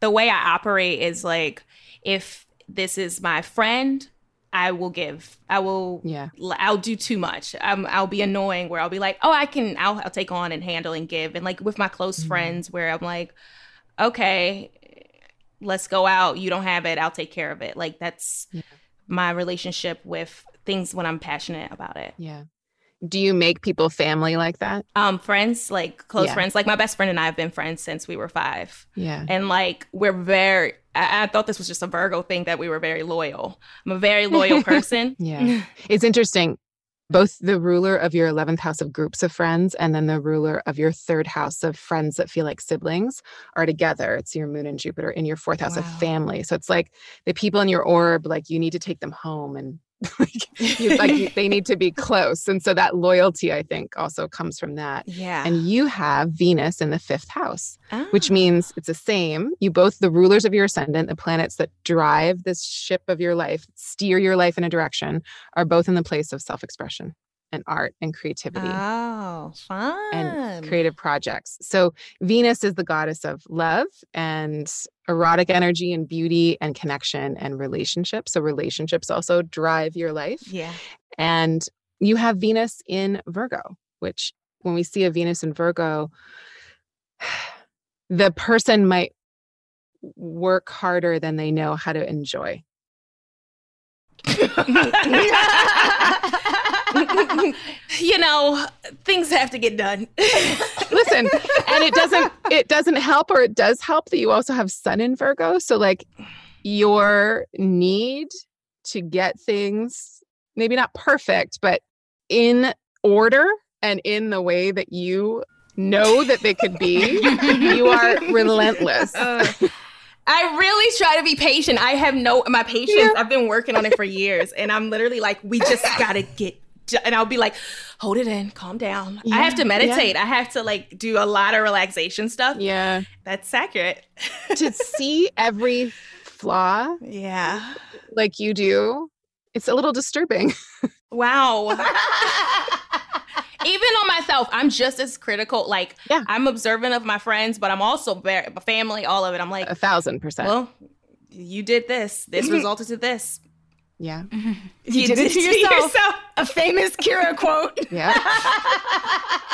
the way I operate is like, if this is my friend, I will give. I will. Yeah. I'll do too much. Um, I'll be annoying where I'll be like, oh, I can. I'll, I'll take on and handle and give. And like with my close mm. friends, where I'm like, okay, let's go out. You don't have it. I'll take care of it. Like that's yeah. my relationship with things when I'm passionate about it. Yeah. Do you make people family like that? Um, friends, like close yeah. friends. Like my best friend and I have been friends since we were five. Yeah. And like we're very I, I thought this was just a Virgo thing that we were very loyal. I'm a very loyal [laughs] person. yeah. [laughs] It's interesting both the ruler of your 11th house of groups of friends and then the ruler of your third house of friends that feel like siblings are together. It's your moon and Jupiter in your fourth house wow. of family. So it's like the people in your orb, like you need to take them home and [laughs] like, you, like [laughs] they need to be close. And so that loyalty i think also comes from that. Yeah. And you have venus in the fifth house oh. which ah. means it's the same. You both the rulers of your ascendant the planets that drive this ship of your life steer your life in a direction are both in the place of self-expression and art and creativity. Oh, fun. And creative projects. So Venus is the goddess of love and erotic energy and beauty and connection and relationships. So relationships also drive your life. Yeah. And you have Venus in Virgo, which when we see a Venus in Virgo, [sighs] the person might work harder than they know how to enjoy. [laughs] [laughs] you know, things have to get done. [laughs] Listen, and it doesn't it doesn't help or it does help that you also have sun in Virgo, so like your need to get things maybe not perfect, but in order and in the way that you know that they could be, [laughs] you are relentless. Uh, I really try to be patient. I have no my patience. Yeah. I've been working on it for years, and I'm literally like, we just [laughs] gotta get and I'll be like, hold it in, calm down. Yeah, I have to meditate. Yeah. I have to like do a lot of relaxation stuff. Yeah. That's accurate. [laughs] to see every flaw. Yeah. Like you do, it's a little disturbing. [laughs] wow. [laughs] Even on myself, I'm just as critical. Like, yeah. I'm observant of my friends, but I'm also very, family, all of it. I'm like, a thousand percent. Well, you did this. This mm-hmm. resulted to this yeah. [laughs] You, you did, did, it to yourself. yourself. A famous Kira [laughs] quote. Yeah.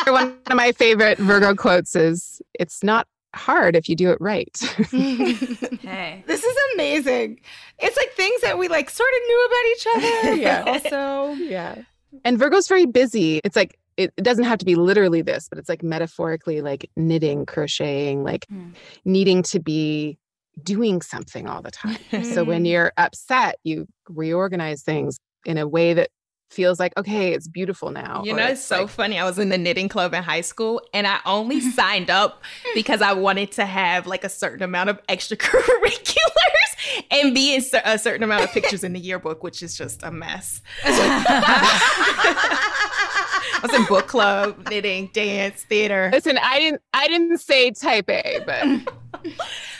[laughs] One of my favorite Virgo quotes is it's not hard if you do it right. hey. This is amazing. It's like things that we like sort of knew about each other. yeah. also. Yeah. And Virgo's very busy. It's like it, doesn't have to be literally this, but it's like metaphorically like knitting, crocheting, like mm. needing to be doing something all the time. so when mm-hmm. you're upset, you reorganize things in a way that feels like okay it's beautiful now you know it's, so like, funny i was in the knitting club in high school and i only [laughs] signed up because i wanted to have like a certain amount of extracurriculars [laughs] and be in a certain amount of pictures in the yearbook which is just a mess [laughs] I was in book club, knitting, dance, theater. Listen, I didn't I didn't say type A, but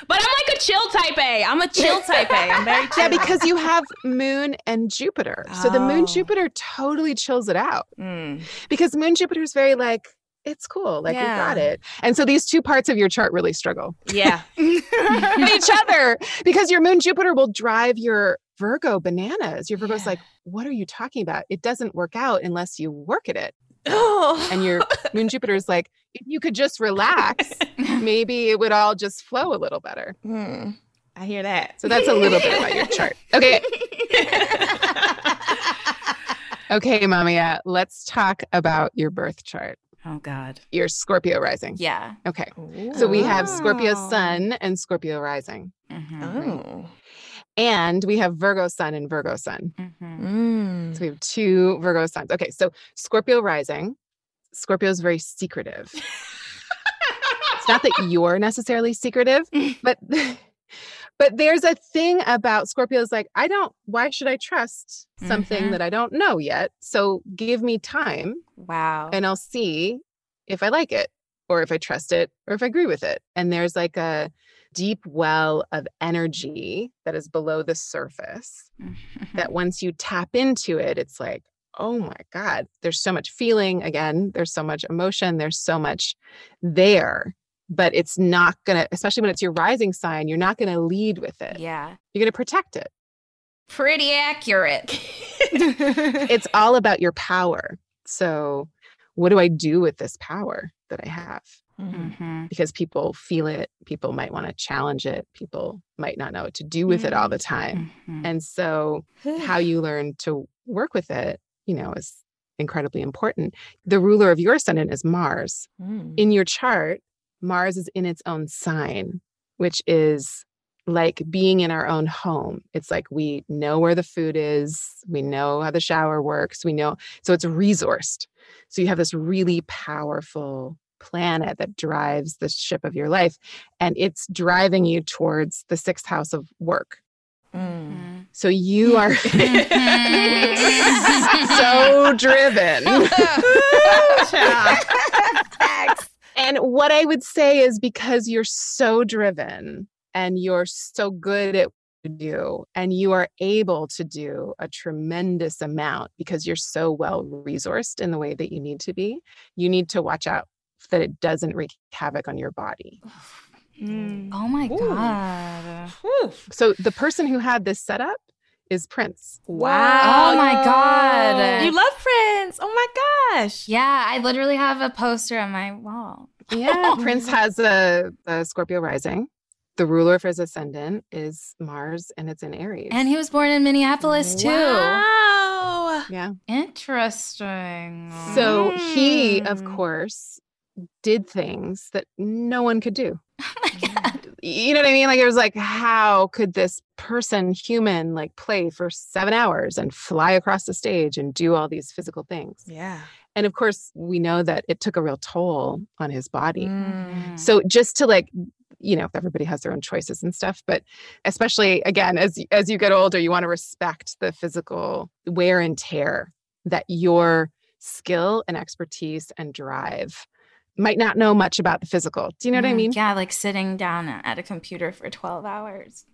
But I'm like a chill type A. I'm a chill type A. I'm very chill. Yeah, because you have Moon and Jupiter. Oh. So the Moon oh. Jupiter totally chills it out. Mm. Because Moon Jupiter is very like, it's cool. Like yeah. we got it. And so these two parts of your chart really struggle. Yeah. [laughs] each other. Because your Moon Jupiter will drive your Virgo bananas. Your Virgo's yeah. like, what are you talking about? It doesn't work out unless you work at it. Oh. And your moon Jupiter is like, if you could just relax, [laughs] maybe it would all just flow a little better. Hmm. I hear that. So that's a little bit about your chart. Okay. [laughs] okay, Maameyaa, let's talk about your birth chart. Oh God. You're Scorpio rising. Yeah. Okay. So we have Scorpio sun and Scorpio rising. Mhm. Oh. And we have Virgo sun and Virgo sun. Mhm. Mm. So we have two Virgo signs. Okay, so Scorpio rising. Scorpio is very secretive. it's not that you're necessarily secretive, [laughs] but but there's a thing about Scorpios like I don't why should I trust something Mhm. that I don't know yet? So give me time Wow. and I'll see if I like it or if I trust it or if I agree with it. And there's like a deep well of energy that is below the surface Mm-hmm. that [laughs] once you tap into it, it's like, oh my God, there's so much feeling again, there's so much emotion, there's so much there. But it's not gonna, especially when it's your rising sign, you're not gonna lead with it. yeah. You're gonna protect it. Pretty accurate. [laughs] It's all about your power. So, what do I do with this power that I have? Mm. Mhm. Because people feel it, people might want to challenge it, people might not know what to do with it all the time. Mhm. And so, how you learn to work with it, you know, is incredibly important. The ruler of your ascendant is Mars. Mm. In your chart, Mars is in its own sign, which is like being in our own home. It's like we know where the food is, we know how the shower works, we know. So it's resourced. So you have this really powerful planet that drives the ship of your life, and it's driving you towards the sixth house of work. Mm. So you are [laughs] [laughs] so driven. And what I would say is because you're so driven and you're so good at what you do, and you are able to do a tremendous amount because you're so well resourced in the way that you need to be, you need to watch out that it doesn't wreak havoc on your body. Mm. Oh my Ooh. God. Whew. So the person who had this setup is Prince. Wow. Oh my God. You love Prince. Oh my gosh. Yeah, I literally have a poster on my wall. Yeah, [laughs] Prince has a, a Scorpio rising. The ruler of his ascendant is Mars, and it's in Aries. And he was born in Minneapolis too. Wow. yeah. Interesting. So he, of Mm. course, did things that no one could do. [laughs] oh my God. You know what I mean? Like it was like, how could this person, human, like play for seven hours and fly across the stage and do all these physical things? Yeah. And of course, we know that it took a real toll on his body. Mm. So just to like, you know, everybody has their own choices and stuff, but especially again, as as you get older, you want to respect the physical wear and tear that your skill and expertise and drive might not know much about the physical. Do you know what I Mm, mean? Yeah, like sitting down at a computer for 12 hours,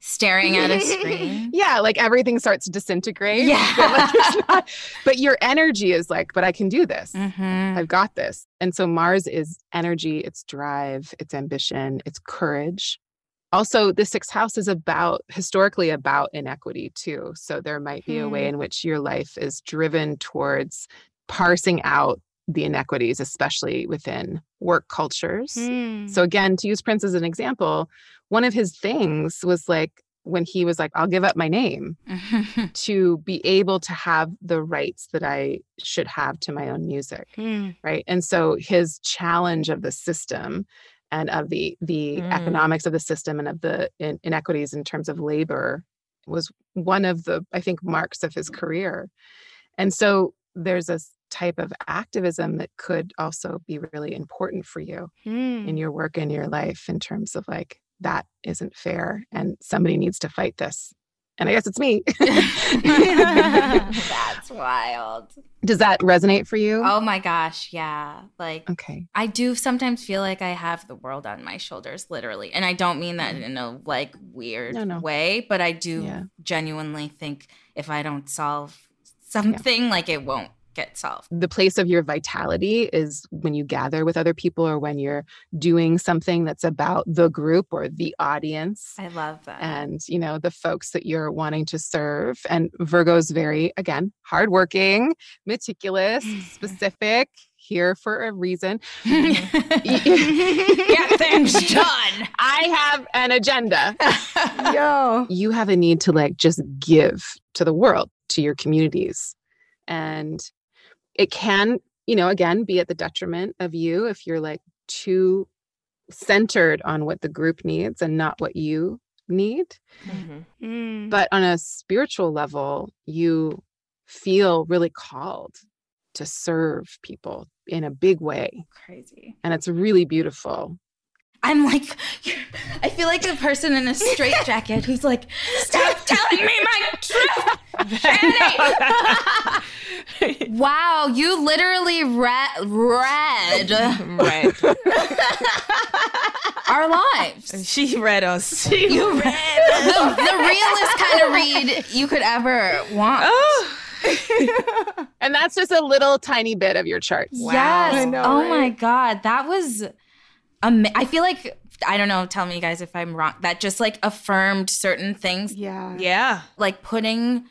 staring at a screen. [laughs] Yeah, like everything starts to disintegrate. Yeah. [laughs] But, like, not- but your energy is like, but I can do this. Mhm. I've got this. And so Mars is energy, it's drive, it's ambition, it's courage. Also, the sixth house is about historically about inequity too. So there might be a way Hmm. in which your life is driven towards parsing out the inequities, especially within work cultures. Mm. So again, to use Prince as an example, one of his things was like when he was like, I'll give up my name [laughs] to be able to have the rights that I should have to my own music Mm. right and so his challenge of the system and of the the Mm. economics of the system and of the in, inequities in terms of labor was one of the i think marks of his career and so there's a s- type of activism that could also be really important for you Mm. in your work and your life in terms of like that isn't fair and somebody needs to fight this and i guess it's me [laughs] [laughs] That's wild. does that resonate for you Oh my gosh, yeah. Like okay I do sometimes feel like I have the world on my shoulders, literally. And I don't mean that in a like weird No, no. way, but I do Yeah. genuinely think if I don't solve something, like it won't get solved. the place of your vitality is when you gather with other people or when you're doing something that's about the group or the audience I love that. and you know the folks that you're wanting to serve and virgo's very again hardworking meticulous [laughs] specific here for a reason Get things done. i have an agenda [laughs] Yo. you have a need to like just give to the world to your communities and it can you know, again, be at the detriment of you if you're like too centered on what the group needs and not what you need. Mm-hmm. Mm. But on a spiritual level, you feel really called to serve people in a big way. Crazy. And it's really beautiful. I'm like, I feel like a person in a straitjacket who's like, stop telling me my truth. Chani. wow, you literally read read our lives. She read us. She You read the, the realest kind of read you could ever want. Oh. And that's just a little tiny bit of your chart. Yes. I know, oh right? my god, that was. Ama- I feel like I don't know. Tell me, guys, if I'm wrong. That just like affirmed certain things, yeah. Yeah. like putting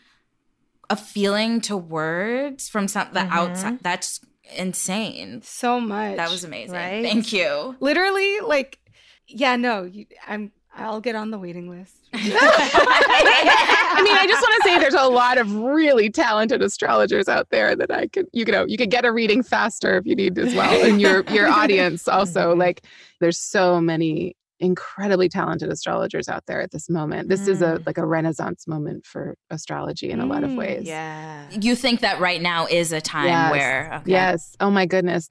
a feeling to words from some the mm-hmm. outside. That's insane. So much. That was amazing. Right? Thank you. literally like yeah, no, you, I'm I'll get on the waiting list. [laughs] [laughs] I mean, I just want to say there's a lot of really talented astrologers out there that I could, you know, you could get a reading faster if you need as well. And your your audience [laughs] also, like, there's so many incredibly talented astrologers out there at this moment. This is a Mm. like a renaissance moment for astrology in a lot of Mm, ways. Yeah. You think that right now is a time Yes. where okay. Yes. Oh my goodness.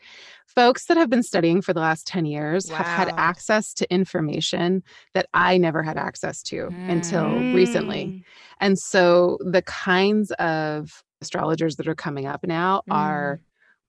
Folks that have been studying for the last 10 years have had access to information that I never had access to until Mm. recently. And so the kinds of astrologers that are coming up now are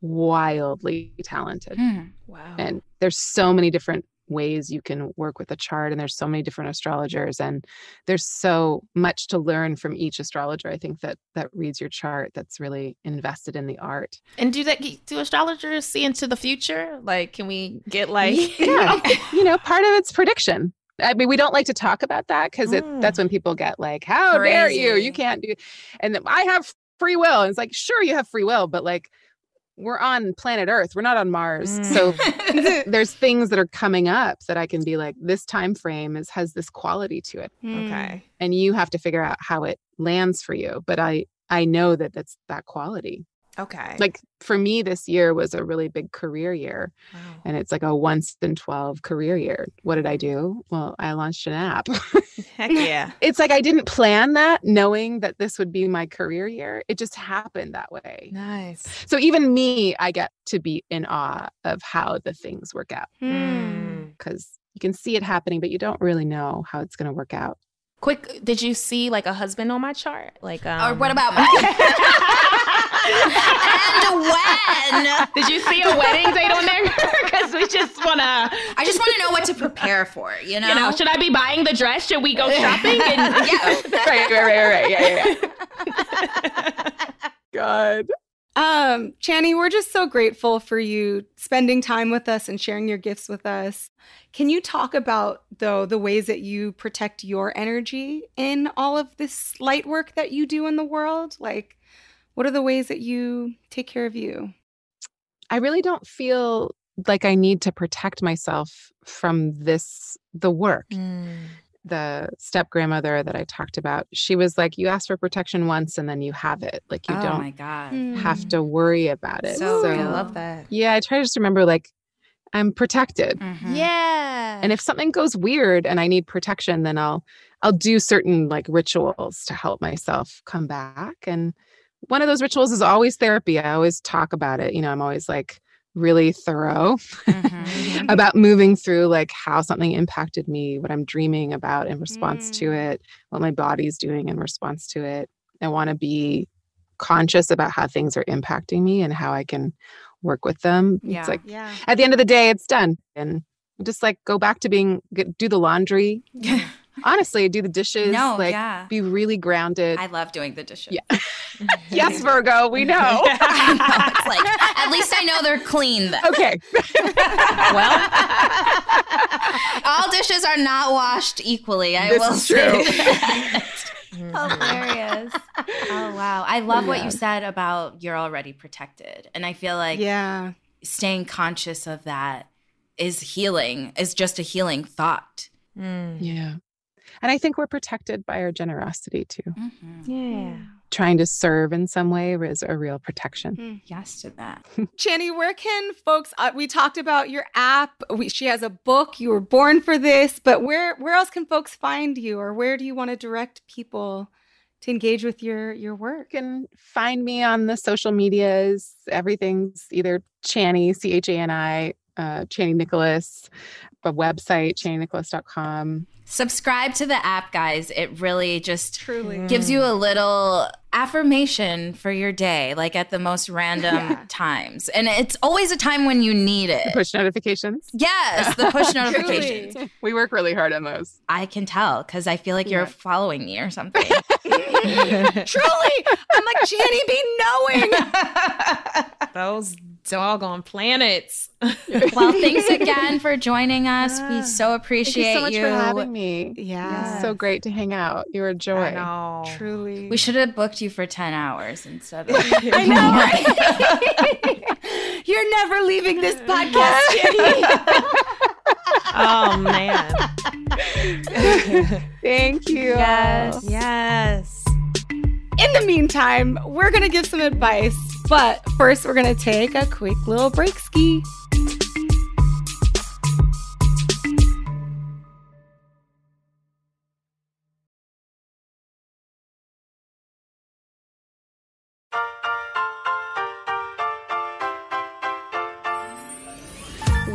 wildly talented. Hmm. Wow. And there's so many different ways you can work with a chart and there's so many different astrologers and there's so much to learn from each astrologer I think that that reads your chart that's really invested in the art. And do that do astrologers see into the future? Like, can we get like [laughs] yeah you know part of it's prediction i mean we don't like to talk about that because Mm. that's when people get like how dare you you can't do and then i have free will and it's like sure you have free will but like we're on planet earth we're not on mars Mm. [laughs] so there's things that are coming up that i can be like this time frame is has this quality to it Mm. Okay. and you have to figure out how it lands for you but i i know that that's that quality Okay. like for me this year was a really big career year wow. and it's like a once in 12 career year. What did I do? Well, I launched an app. [laughs] Heck yeah. [laughs] it's like I didn't plan that knowing that this would be my career year. It just happened that way. Nice. So even me, I get to be in awe of how the things work out Mm. because you can see it happening, but you don't really know how it's going to work out. Quick, did you see like a husband on my chart? Like, um, Or what about my [laughs] and when? Did you see a wedding date on there? [laughs] Because we just wanna, I just want to know what to prepare for. You know. you know, should I be buying the dress? Should we go [laughs] shopping? And yeah. right, right, right, right. Yeah, yeah, yeah. God. Um, Chani, we're just so grateful for you spending time with us and sharing your gifts with us. Can you talk about though the ways that you protect your energy in all of this light work that you do in the world? Like what are the ways that you take care of you? I really don't feel like I need to protect myself from this, the work. The step grandmother that I talked about, she was like, You ask for protection once and then you have it. Like, you oh don't my god. have to worry about it. So So. I love that. yeah, I try to just remember, like, I'm protected. Mhm. Yeah. And if something goes weird and I need protection, then I'll I'll do certain like rituals to help myself come back. And one of those rituals is always therapy. I always talk about it. You know, I'm always like really thorough Mhm. [laughs] about moving through like how something impacted me, what I'm dreaming about in response to Mm. it, what my body's doing in response to it. I want to be conscious about how things are impacting me and how I can work with them. Yeah. It's like Yeah. at the end of the day, it's done. And just like go back to being, get, do the laundry. Honestly, do the dishes. no, like yeah. be really grounded. I love doing the dishes. Yeah. [laughs] yes, Virgo, we [laughs] know. Know. It's like at least I know they're clean. Then. okay. [laughs] well, All dishes are not washed equally. I This will is say. true. that. Hilarious. Oh wow. I love what you said about you're already protected. And I feel like yeah. staying conscious of that is healing, is just a healing thought. Mm. Yeah. And I think we're protected by our generosity too. Mhm. Yeah. trying to serve in some way is a real protection. Mm, yes to that. [laughs] Chani, where can folks? Uh, we talked about your app. We, she has a book. You were born for this, but where where else can folks find you, or where do you want to direct people to engage with your your work? You can find me on the social medias. Everything's either Chani, C H A N I, uh, Chani Nicholas, a website, chaninicholas.com. Subscribe to the app, guys. It really just Truly gives you a little affirmation for your day, like at the most random Yeah. times. And it's always a time when you need it. Push notifications. Yes, the push [laughs] notifications. We work really hard on those. I can tell because I feel like you're following me or something. [laughs] Truly, I'm like Chani be knowing. Those doggone planets. [laughs] well, thanks [laughs] again for joining us. We so appreciate Thank appreciate you so much for having me. Yeah, so great to hang out. You're a joy. I know. truly. We should have booked you for 10 hours instead of. [laughs] I know. You're never leaving this podcast, Chani. Oh man. Thank you. Yes. yes. In the meantime, we're gonna give some advice, but first we're gonna take a quick little break ski.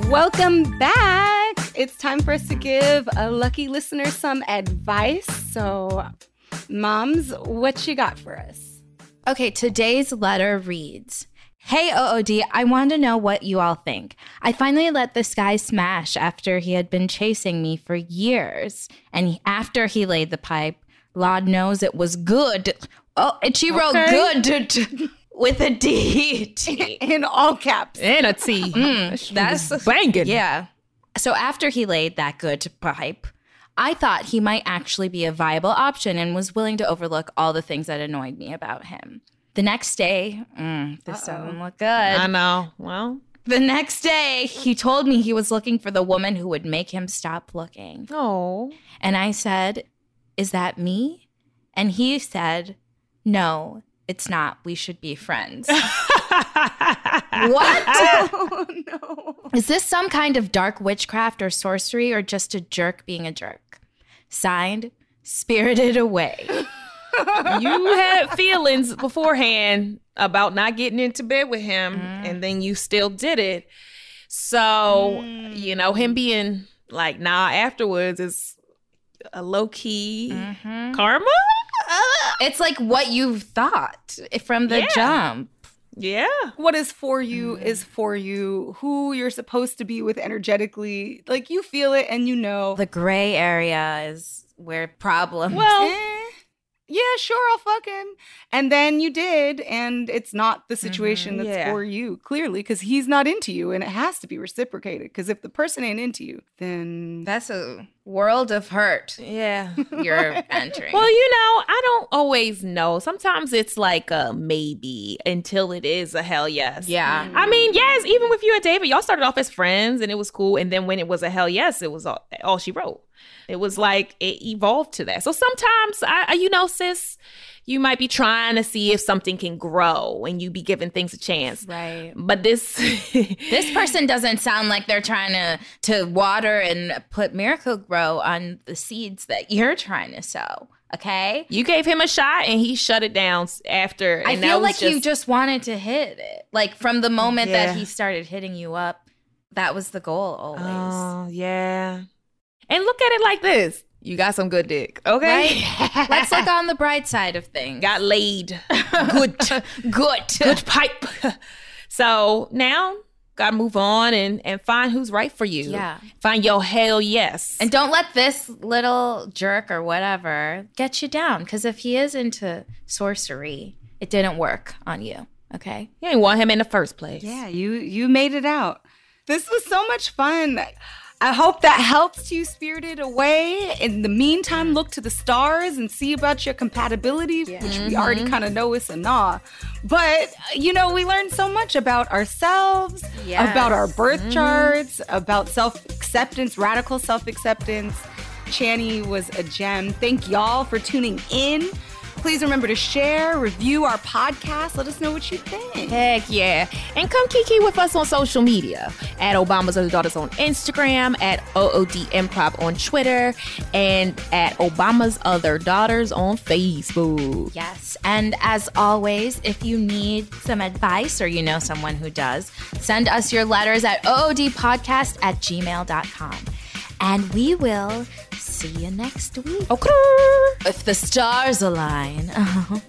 Welcome back. It's time for us to give a lucky listener some advice. So, moms, what you got for us? Okay, today's letter reads Hey OOD, I want to know what you all think. I finally let this guy smash after he had been chasing me for years. And he- after he laid the pipe, Lord knows it was good. Oh, and she wrote Okay. good [laughs] with a D. T. [laughs] In all caps. And a T. Mm, that's banging. Yeah. So after he laid that good pipe, I thought he might actually be a viable option and was willing to overlook all the things that annoyed me about him. The next day, mm, this doesn't look good. I know. Well, The next day, he told me he was looking for the woman who would make him stop looking. oh. And I said, Is that me? And he said, No, it's not. We should be friends. [laughs] what? [laughs] Oh no. Is this some kind of dark witchcraft or sorcery or just a jerk being a jerk? Signed, Spirited Away. [laughs] you had feelings beforehand about not getting into bed with him, and then you still did it. So, you know, him being like, nah, afterwards is a low key Mhm. karma. It's like what you've thought from the Yeah. jump. Yeah. What is for you is for you. Who you're supposed to be with energetically, like you feel it and you know. The gray area is where problems. Well, Eh, yeah, sure, I'll fuck him. And then you did, and it's not the situation mm-hmm, that's Yeah. for you, clearly, because he's not into you, and it has to be reciprocated. Because if the person ain't into you, then that's a world of hurt yeah. [laughs] you're entering. Well, you know, I don't always know. Sometimes it's like a maybe until it is a hell yes. yeah. I mean, yes, even with you and David, y'all started off as friends and it was cool. And then when it was a hell yes, it was all, all she wrote. It was like it evolved to that. So sometimes, I, you know, sis, you might be trying to see if something can grow and you be giving things a chance. Right. But this, [laughs] This person doesn't sound like they're trying to to water and put Miracle-Gro on the seeds that you're trying to sow. Okay. you gave him a shot and he shut it down after. I feel like you just wanted to hit it. Like from the moment Yeah. that he started hitting you up, that was the goal always. Oh, yeah. And look at it like this. You got some good dick. Okay. [laughs] Let's look on the bright side of things. got laid. [laughs] Good. Good. good pipe. So now gotta move on and and find who's right for you. Yeah. Find your hell yes. And don't let this little jerk or whatever get you down. Because if he is into sorcery, it didn't work on you. Okay. you didn't want him in the first place. yeah, you you made it out. This was so much fun. I hope that helps you spirited away. In the meantime, look to the stars and see about your compatibility, which we mm-hmm. already kind of know is a nah. But you know, we learn so much about ourselves, Yes. about our birth mm-hmm. charts, about self acceptance, radical self acceptance. Chani was a gem. Thank y'all for tuning in. Please remember to share, review our podcast. Let us know what you think. Heck yeah. And come kiki with us on social media at Obama's Other Daughters on Instagram, at OOD Improv on Twitter, and at Obama's Other Daughters on Facebook. Yes. And as always, if you need some advice or you know someone who does, send us your letters at oodpodcast at gmail.com. And we will see you next week. Okay. If the stars align. Uh-huh.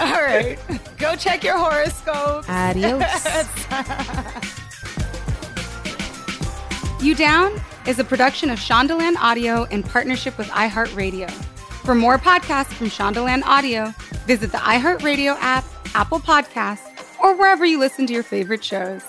All right. Go check your horoscope. Adios. [laughs] You Down is a production of Shondaland Audio in partnership with iHeartRadio. For more podcasts from Shondaland Audio, visit the iHeartRadio app, Apple Podcasts, or wherever you listen to your favorite shows.